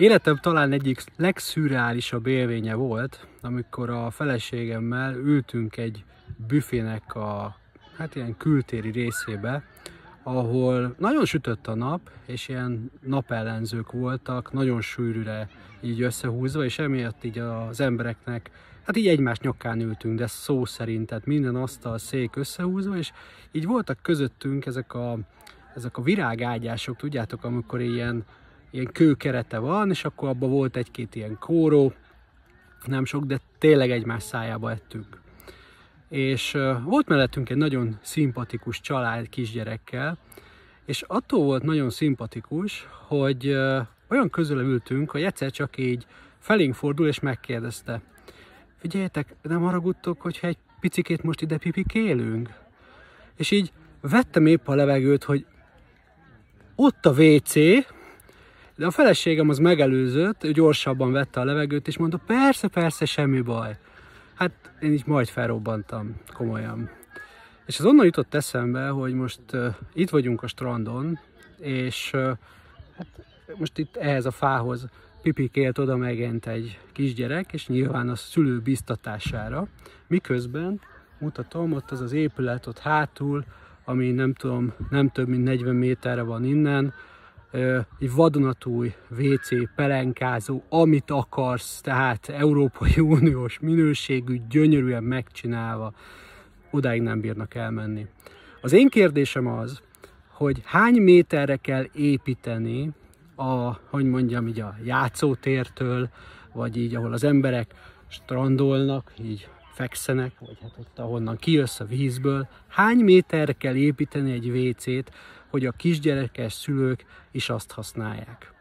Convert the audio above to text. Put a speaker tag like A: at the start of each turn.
A: Életem talán egyik legszürreálisabb élménye volt, amikor a feleségemmel ültünk egy büfének a hát ilyen kültéri részébe, ahol nagyon sütött a nap, és ilyen napellenzők voltak, nagyon sűrűre így összehúzva, és emiatt így az embereknek, hát így egymás nyakán ültünk, de szó szerint, tehát minden asztal, szék összehúzva, és így voltak közöttünk ezek a, ezek a virágágyások, tudjátok, amikor ilyen ilyen kőkerete van, és akkor abban volt egy-két ilyen kóró, nem sok, de tényleg egymás szájába ettünk. És volt mellettünk egy nagyon szimpatikus család kisgyerekkel, és attól volt nagyon szimpatikus, hogy olyan közül ültünk, hogy egyszer csak így felénk fordul és megkérdezte, figyeljetek, nem haragudtok, hogyha egy picikét most ide pipikélünk? És így vettem épp a levegőt, hogy ott a WC, de a feleségem az megelőzött, ő gyorsabban vette a levegőt, és mondta, persze, persze, semmi baj. Hát én így majd felrobbantam, komolyan. És az onnan jutott eszembe, hogy most uh, itt vagyunk a strandon, és uh, hát most itt ehhez a fához pipikélt oda megent egy kisgyerek, és nyilván a szülő biztatására. Miközben mutatom, ott az az épület ott hátul, ami nem tudom, nem több mint 40 méterre van innen, egy vadonatúj WC, pelenkázó, amit akarsz, tehát Európai Uniós minőségű, gyönyörűen megcsinálva, odáig nem bírnak elmenni. Az én kérdésem az, hogy hány méterre kell építeni a, hogy mondjam, így a játszótértől, vagy így, ahol az emberek strandolnak, így fekszenek, vagy hát ott, ahonnan kijössz a vízből, hány méterre kell építeni egy WC-t, hogy a kisgyerekes szülők is azt használják.